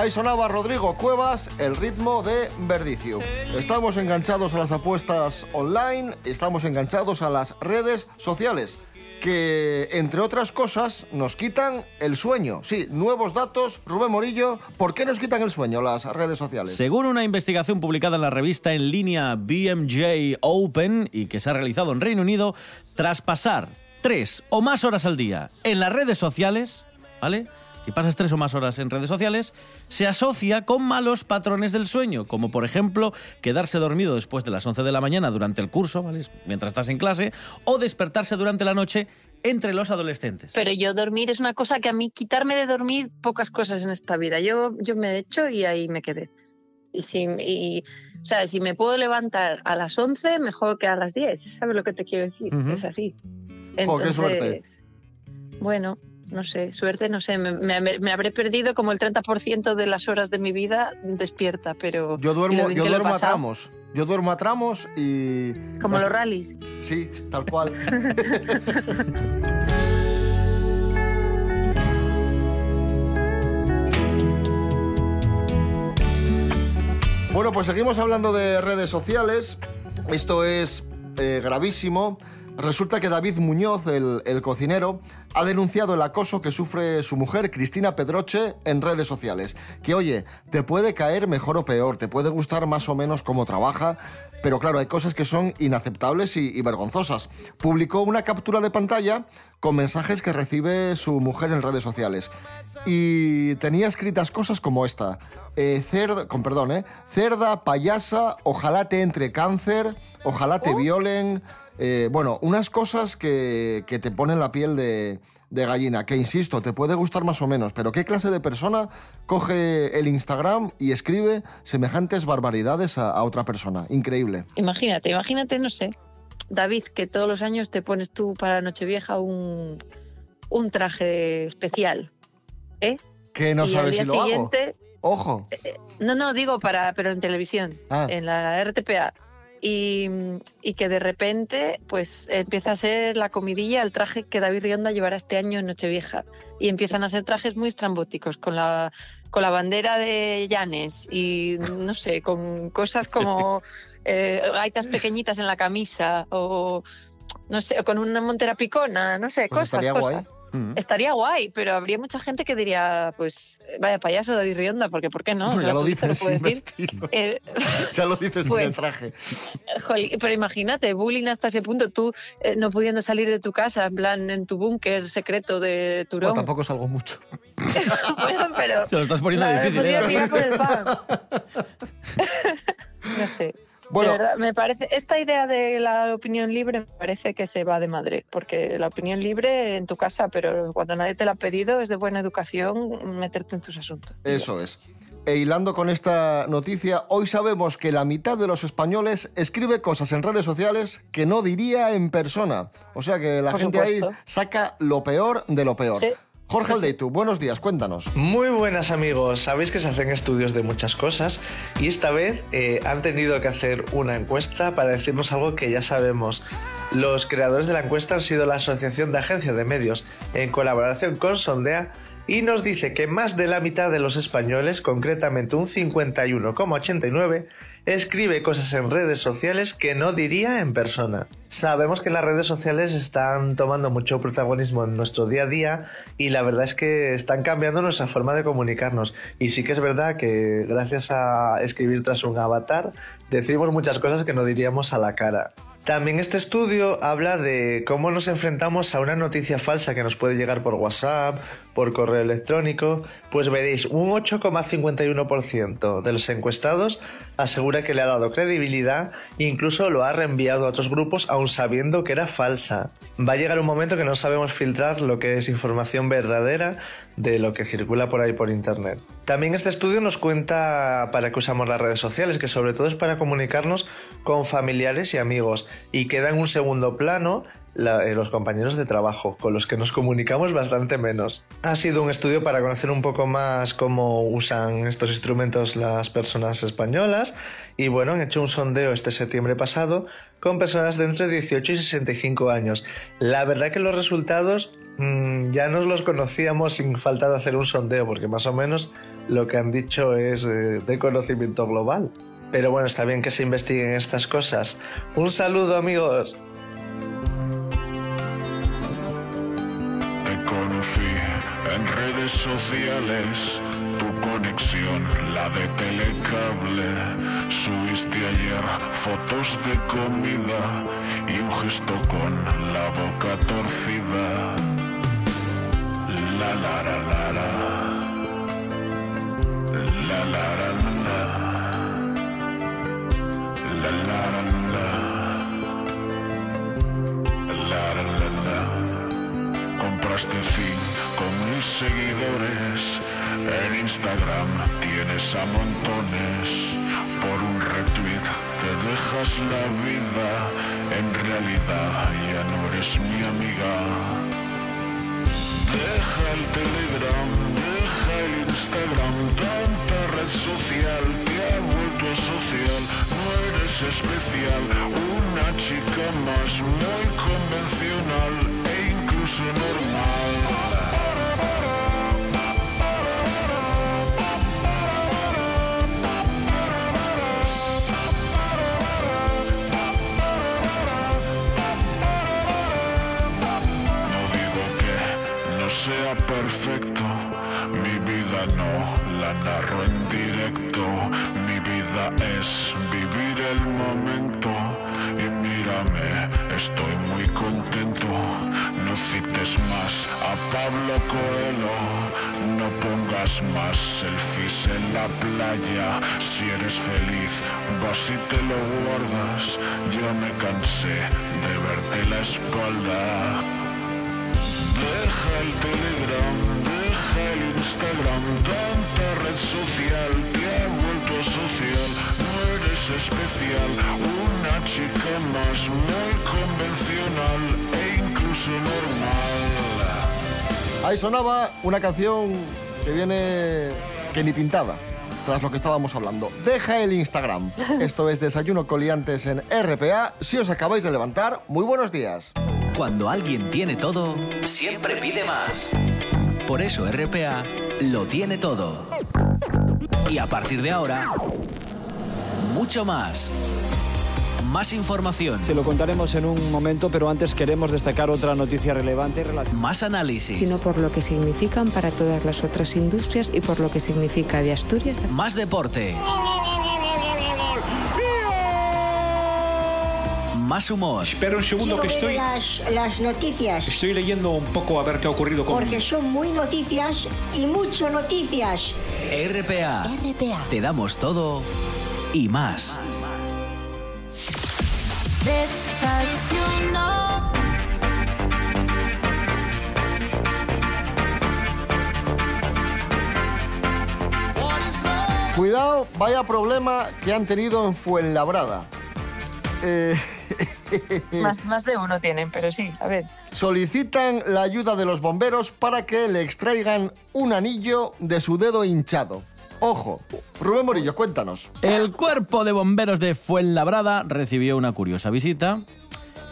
Ahí sonaba Rodrigo Cuevas, el ritmo de Verdicio. Estamos enganchados a las apuestas online, estamos enganchados a las redes sociales, que entre otras cosas nos quitan el sueño. Sí, nuevos datos, Rubén Morillo, ¿por qué nos quitan el sueño las redes sociales? Según una investigación publicada en la revista en línea BMJ Open y que se ha realizado en Reino Unido, tras pasar tres o más horas al día en las redes sociales, ¿vale? Si pasas tres o más horas en redes sociales, se asocia con malos patrones del sueño, como por ejemplo quedarse dormido después de las 11 de la mañana durante el curso, ¿vale? mientras estás en clase, o despertarse durante la noche entre los adolescentes. Pero yo dormir es una cosa que a mí quitarme de dormir pocas cosas en esta vida. Yo, yo me echo y ahí me quedé. Y si, y, o sea, si me puedo levantar a las 11, mejor que a las 10. ¿Sabes lo que te quiero decir? Es así. Jo, qué suerte. Bueno, no sé, suerte, no sé. Me, me- me habré perdido como el 30% de las horas de mi vida despierta, pero. Yo duermo, yo duermo a tramos. Yo duermo a tramos y... Como los rallies. Sí, tal cual. Bueno, pues seguimos hablando de redes sociales. Esto es eh, gravísimo. Resulta que David Muñoz, el, el cocinero, ha denunciado el acoso que sufre su mujer, Cristina Pedroche, en redes sociales. Que, oye, te puede caer mejor o peor, te puede gustar más o menos cómo trabaja, pero claro, hay cosas que son inaceptables y, y vergonzosas. Publicó una captura de pantalla con mensajes que recibe su mujer en redes sociales. Y tenía escritas cosas como esta. Eh, cerda, con perdón, ¿eh? Cerda, payasa, ojalá te entre cáncer, ojalá te violen. Eh, bueno, unas cosas que, que te ponen la piel de, de gallina, que insisto, te puede gustar más o menos, pero ¿qué clase de persona coge el Instagram y escribe semejantes barbaridades a, a otra persona? Increíble. Imagínate, imagínate, no sé, David, que todos los años te pones tú para Nochevieja un, un traje especial. ¿Eh? Que no Y al sabes día si lo siguiente- hago. Ojo. No, no, digo para, pero en televisión, Ah. en la RTPA. Y, y que de repente, pues empieza a ser la comidilla, el traje que David Rionda llevará este año en Nochevieja. Y empiezan a ser trajes muy estrambóticos, con la, con la bandera de Llanes y no sé, con cosas como eh, gaitas pequeñitas en la camisa o no sé, o con una montera picona, no sé, Pues cosas, estaría guay. cosas. Mm. Estaría guay, pero habría mucha gente que diría, pues, vaya payaso David Rionda, porque ¿por qué no? Bueno, ya lo dices vestido. Eh, Ya lo dices en Pues- el traje. Pero imagínate, bullying hasta ese punto, tú eh, no pudiendo salir de tu casa, en plan, en tu búnker secreto de Turón. Bueno, tampoco salgo mucho. Bueno, pero Se lo estás poniendo difícil, podría ¿eh? tirar por el pan. no sé. Bueno. De verdad, me parece, esta idea de la opinión libre me parece que se va de madre, porque la opinión libre en tu casa, pero cuando nadie te la ha pedido, es de buena educación meterte en tus asuntos. Eso es. E hilando con esta noticia, hoy sabemos que la mitad de los españoles escribe cosas en redes sociales que no diría en persona. O sea que la Por gente ahí saca lo peor de lo peor. Sí. Jorge. Aldeitu, buenos días, cuéntanos. Muy buenas amigos, sabéis que se hacen estudios de muchas cosas y esta vez eh, han tenido que hacer una encuesta para decirnos algo que ya sabemos. Los creadores de la encuesta han sido la Asociación de Agencias de Medios en colaboración con Sondea y nos dice que más de la mitad de los españoles, concretamente un 51,89, escribe cosas en redes sociales que no diría en persona. Sabemos que las redes sociales están tomando mucho protagonismo en nuestro día a día y la verdad es que están cambiando nuestra forma de comunicarnos. Y sí que es verdad que gracias a escribir tras un avatar decimos muchas cosas que no diríamos a la cara. También este estudio habla de cómo nos enfrentamos a una noticia falsa que nos puede llegar por WhatsApp, por correo electrónico. Pues veréis, un 8,51% de los encuestados asegura que le ha dado credibilidad e incluso lo ha reenviado a otros grupos aun sabiendo que era falsa. Va a llegar un momento que no sabemos filtrar lo que es información verdadera de lo que circula por ahí por internet. También este estudio nos cuenta para qué usamos las redes sociales, que sobre todo es para comunicarnos con familiares y amigos y queda en un segundo plano eh, los compañeros de trabajo, con los que nos comunicamos bastante menos. Ha sido un estudio para conocer un poco más cómo usan estos instrumentos las personas españolas y bueno, han hecho un sondeo este septiembre pasado con personas de entre 18 y 65 años. La verdad que los resultados mm, ya nos los conocíamos sin falta de hacer un sondeo, porque más o menos lo que han dicho es eh, de conocimiento global. Pero bueno, está bien que se investiguen estas cosas. Un saludo amigos. En redes sociales, tu conexión, la de telecable. Subiste ayer fotos de comida y un gesto con la boca torcida. La la la la la. La la la la la. La la la la. Compraste 5 mil seguidores. En Instagram tienes a montones. Por un retweet te dejas la vida. En realidad ya no eres mi amiga. Deja el Telegram, deja el Instagram, tanta red social te ha vuelto social. No eres especial, una chica más muy convencional e incluso normal. Sea perfecto, mi vida no la narro en directo, mi vida es vivir el momento y mírame, estoy muy contento, cites más. A Pablo Coelho, no pongas más selfies en la playa, si eres feliz vas y te lo guardas, ya me cansé de verte la espalda. Deja el Telegram, deja el Instagram, tanta red social te ha vuelto social. No eres especial, una chica más muy convencional normal. Ahí sonaba una canción que viene que ni pintada, tras lo que estábamos hablando. Deja el Instagram. Esto es Desayuno Coliantes en RPA. Si os acabáis de levantar, muy buenos días. Cuando alguien tiene todo, siempre pide más. Por eso RPA lo tiene todo. Y a partir de ahora, mucho más. Más información. Se lo contaremos en un momento, pero antes queremos destacar otra noticia relevante. Más análisis. sino por lo que significan para todas las otras industrias y por lo que significa de Asturias. Más deporte. Más humor. Espera un segundo Quiero que estoy, las, las noticias, estoy leyendo un poco a ver qué ha ocurrido con... porque son muy noticias y mucho noticias. RPA. RPA. Te damos todo y más. Desayuno. Cuidado, vaya problema que han tenido en Fuenlabrada. Eh, Más, más de uno tienen, pero sí, a ver. solicitan la ayuda de los bomberos para que le extraigan un anillo de su dedo hinchado. Ojo, Rubén Morillo, cuéntanos. El cuerpo de bomberos de Fuenlabrada recibió una curiosa visita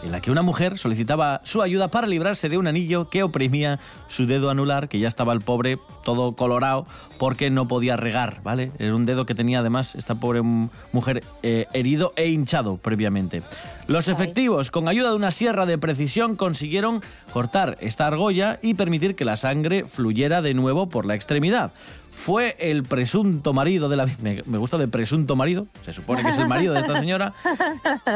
en la que una mujer solicitaba su ayuda para librarse de un anillo que oprimía su dedo anular, que ya estaba el pobre todo colorado porque no podía regar, ¿vale? Era un dedo que tenía además esta pobre mujer eh, herido e hinchado previamente. Los efectivos, con ayuda de una sierra de precisión, consiguieron cortar esta argolla y permitir que la sangre fluyera de nuevo por la extremidad. Fue el presunto marido de la... Me, me gusta de presunto marido, se supone que es el marido de esta señora,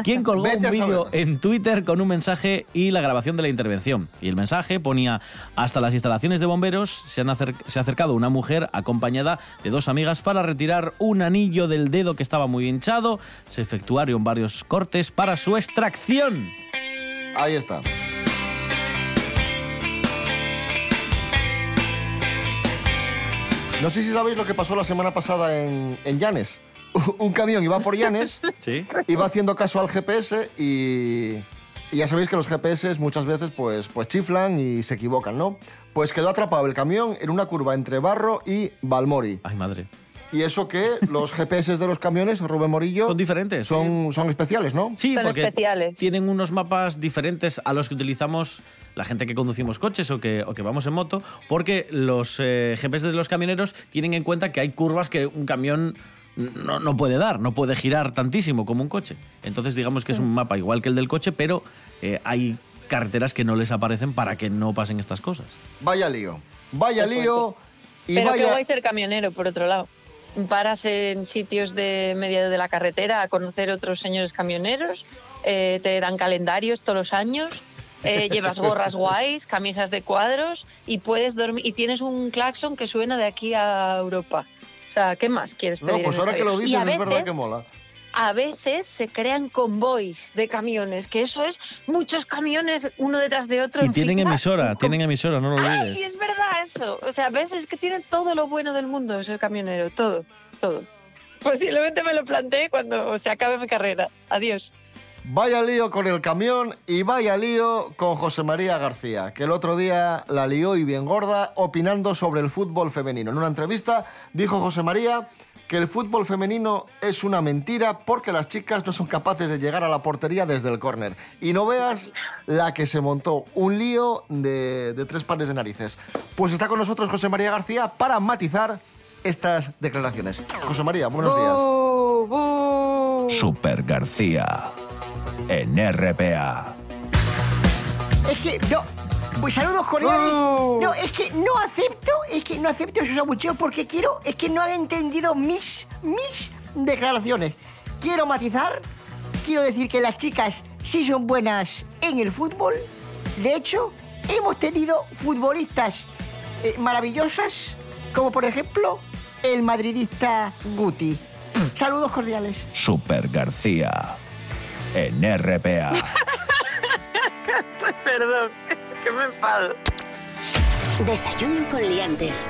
quien colgó Vete un vídeo en Twitter con un mensaje y la grabación de la intervención. Y el mensaje ponía, hasta las instalaciones de bomberos se, han acer- se ha acercado una mujer acompañada de dos amigas para retirar un anillo del dedo que estaba muy hinchado. Se efectuaron varios cortes para su extracción. Ahí está. No sé si sabéis lo que pasó la semana pasada en, en Llanes. Un camión iba por Llanes, Sí. iba haciendo caso al GPS y, y ya sabéis que los GPS muchas veces pues, pues chiflan y se equivocan, ¿no? Pues quedó atrapado el camión en una curva entre Barro y Balmori. Ay, madre. Y eso que los GPS de los camiones, Rubén Morillo... Son diferentes. Son, son especiales, ¿no? Sí, Son porque especiales. tienen unos mapas diferentes a los que utilizamos la gente que conducimos coches o que, o que vamos en moto, porque los eh, GPS de los camioneros tienen en cuenta que hay curvas que un camión no, no puede dar, no puede girar tantísimo como un coche. Entonces digamos que es un mapa igual que el del coche, pero eh, hay carreteras que no les aparecen para que no pasen estas cosas. Vaya lío. Vaya lío. Y Pero vaya... guay ser camionero, por otro lado. Paras en sitios de medio de la carretera a conocer otros señores camioneros, eh, te dan calendarios todos los años, eh, llevas gorras guays, camisas de cuadros y puedes dormir y tienes un claxon que suena de aquí a Europa. O sea, ¿qué más quieres pedir? No, pues en ahora que lo dices es verdad que mola. A veces se crean convoys de camiones, que eso es muchos camiones uno detrás de otro. Y en tienen emisora, tienen emisora, no lo Ay, olvides. sí, es verdad eso. O sea, ves, es que tienen todo lo bueno del mundo ser camionero, todo, todo. Posiblemente me lo planteé cuando se acabe mi carrera. Adiós. Vaya lío con el camión y vaya lío con José María García, que el otro día la lió y bien gorda opinando sobre el fútbol femenino. En una entrevista dijo José María que el fútbol femenino es una mentira porque las chicas no son capaces de llegar a la portería desde el córner. Y no veas la que se montó, un lío de, de tres pares de narices. Pues está con nosotros José María García para matizar estas declaraciones. José María, buenos días. Super García. En RPA. Es que no. Pues saludos cordiales. No, es que no acepto, es que no acepto esos abucheos porque quiero, es que no han entendido mis, mis declaraciones. Quiero matizar, quiero decir que las chicas sí son buenas en el fútbol. De hecho, hemos tenido futbolistas eh, maravillosas, como por ejemplo el madridista Guti. Saludos cordiales. Super García. En RPA. Perdón, que me enfado. Desayuno con liantes.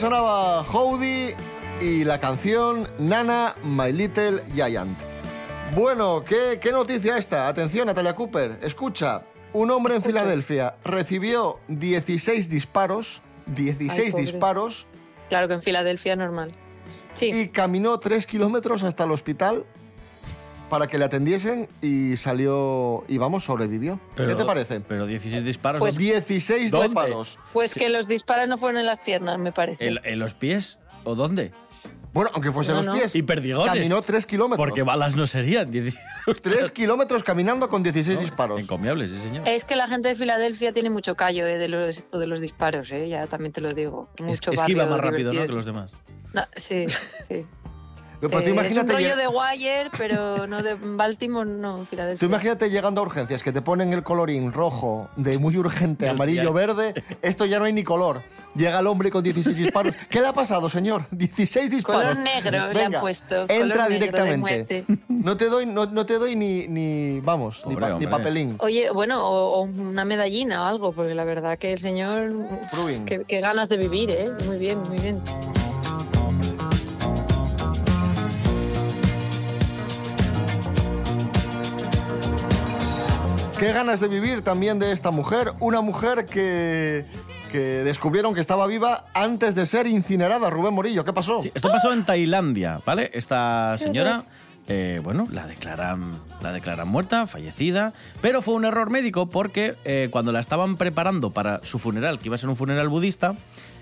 Sonaba Howdy y la canción Nana My Little Giant. Bueno, ¿qué, qué noticia esta? Atención, Natalia Cooper. Escucha, un hombre en Filadelfia recibió 16 disparos, 16 Ay, pobre. disparos, Claro que en Filadelfia normal. Sí. y caminó 3 kilómetros hasta el hospital para que le atendiesen y salió, y vamos, sobrevivió. ¿Qué te parece? Pero 16 disparos. Pues- 16 ¿Dónde? disparos. Pues que los disparos no fueron en las piernas, me parece. ¿En, en los pies? ¿O dónde? Bueno, aunque fuese en No, los no. pies. Y perdigones. Caminó 3 kilómetros. Porque balas no serían. 3 kilómetros caminando con 16 disparos. Encomiable, sí, señor. Es que la gente de Filadelfia tiene mucho callo eh, de los, esto de los disparos, eh, ya también te lo digo. Es, Mucho es que iba barrio más rápido ¿no? que los demás. No, sí, sí. Pero tú Eh, es un imagínate rollo de Wire, pero no de Baltimore, no, Filadelfia. Tú imagínate llegando a urgencias que te ponen el colorín rojo de muy urgente, amarillo, verde. Esto ya no hay ni color. Llega el hombre con 16 disparos. ¿Qué le ha pasado, señor? 16 disparos. Color negro le han Venga, puesto, Entra directamente. No te doy, no, no te doy ni, ni vamos, ni, pa- ni papelín. Oye, bueno, o, o una medallina o algo, porque la verdad que el señor... Qué, qué ganas de vivir, ¿eh? Muy bien, muy bien. Qué ganas de vivir también de esta mujer. Una mujer que, que descubrieron que estaba viva antes de ser incinerada. Rubén Morillo, ¿qué pasó? Esto pasó en Tailandia, ¿vale? Esta señora, eh, bueno, la declaran, la declaran muerta, fallecida, pero fue un error médico porque eh, cuando la estaban preparando para su funeral, que iba a ser un funeral budista,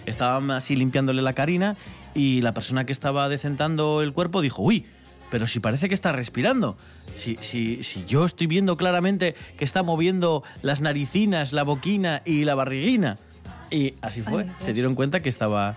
estaban así limpiándole la carina y la persona que estaba decentando el cuerpo dijo, uy, pero si parece que está respirando. Si, si, si yo estoy viendo claramente que está moviendo las naricinas, la boquina y la barriguina. Y así fue. Ay, Se dieron cuenta que estaba,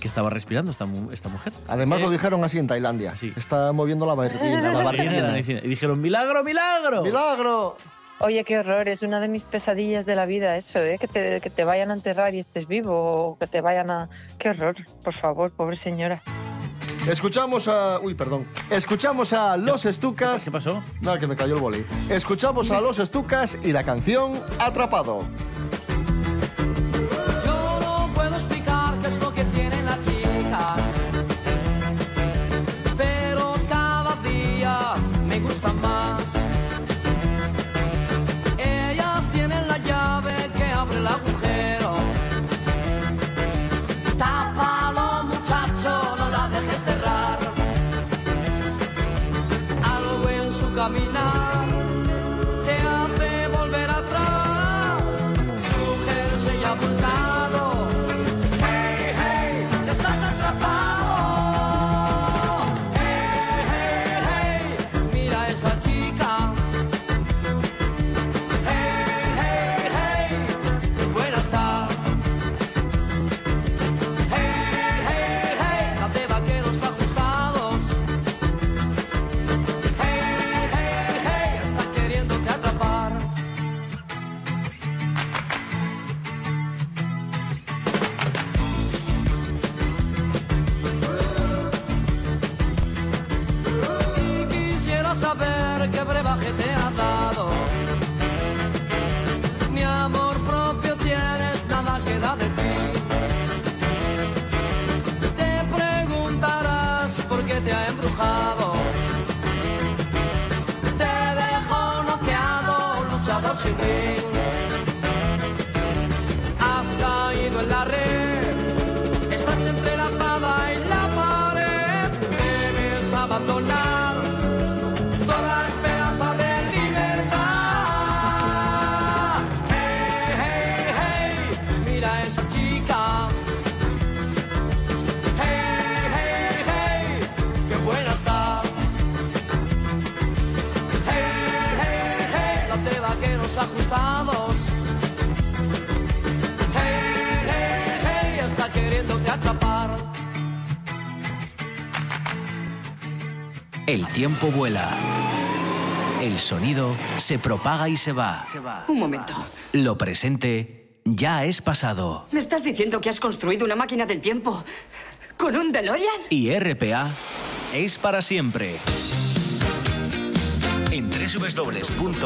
que estaba respirando esta, mu- esta mujer. Además Eh, lo dijeron así en Tailandia. Está moviendo la barriguina. la la barriguina y la barriguina. naricina. Y dijeron, milagro, milagro. ¡Milagro! Oye, qué horror, es una de mis pesadillas de la vida eso, ¿eh? Que te, que te vayan a enterrar y estés vivo, o que te vayan a... Qué horror, por favor, pobre señora. Escuchamos a. Uy, perdón. Escuchamos a Los Estucas. ¿Qué pasó? No, que me cayó el boli. Escuchamos a Los Estucas y la canción Atrapado. day. El tiempo vuela. El sonido se propaga y se va. Un momento. Lo presente ya es pasado. ¿Me estás diciendo que has construido una máquina del tiempo con un DeLorean? Y RPA es para siempre. En www.rtpa.es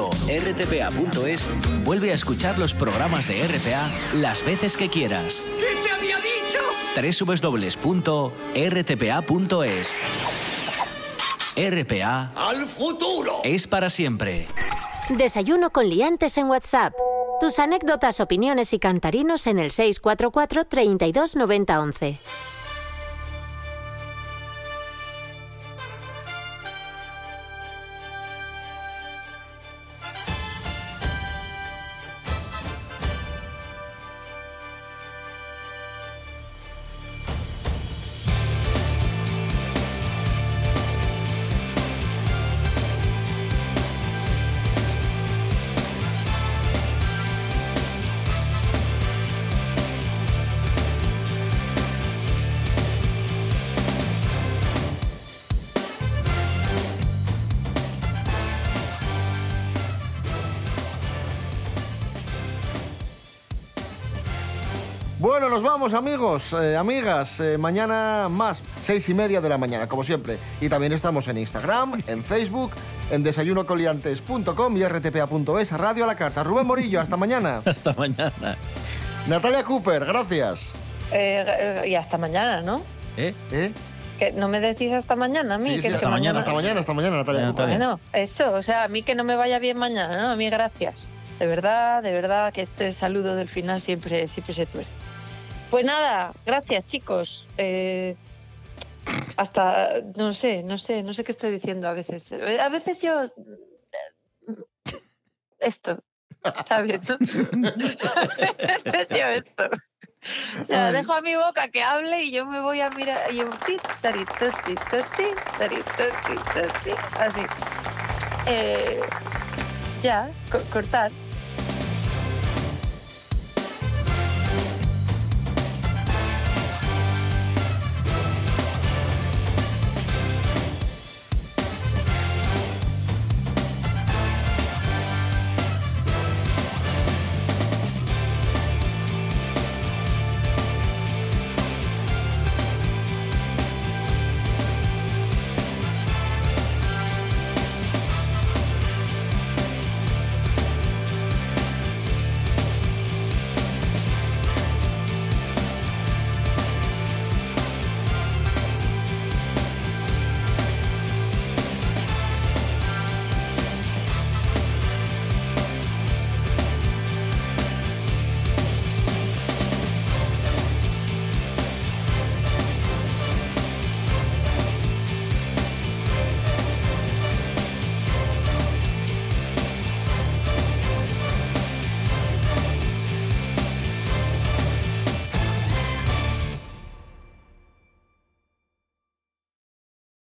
vuelve a escuchar los programas de RPA las veces que quieras. ¿Qué te había dicho? www.rtpa.es. RPA ¡Al futuro! es para siempre. Desayuno con liantes en WhatsApp. Tus anécdotas, opiniones y cantarinos en el 644 32 90 11. Vamos, amigos, eh, amigas. Eh, mañana más, seis y media de la mañana, como siempre. Y también estamos en Instagram, en Facebook, en desayunocoliantes.com y rtpa.es, Radio a la Carta. Rubén Morillo, hasta mañana. Hasta mañana. Natalia Cooper, gracias. Eh, y hasta mañana, ¿no? ¿Eh? ¿Eh? Que no me decís hasta mañana a mí. Sí, que sí, hasta que mañana, hasta mañana, hasta mañana, Natalia Cooper. Bueno, eso, o sea, a mí que no me vaya bien mañana, ¿no? A mí gracias. De verdad, de verdad, que este saludo del final siempre, siempre se tuerce. Pues nada, gracias chicos. Eh, hasta, no sé, no sé, no sé qué estoy diciendo a veces. Eh, A veces yo... Esto, ¿sabes? no? a veces yo esto. O sea, dejo a mi boca que hable y yo me voy a mirar y yo así. Eh, ya, co- cortar.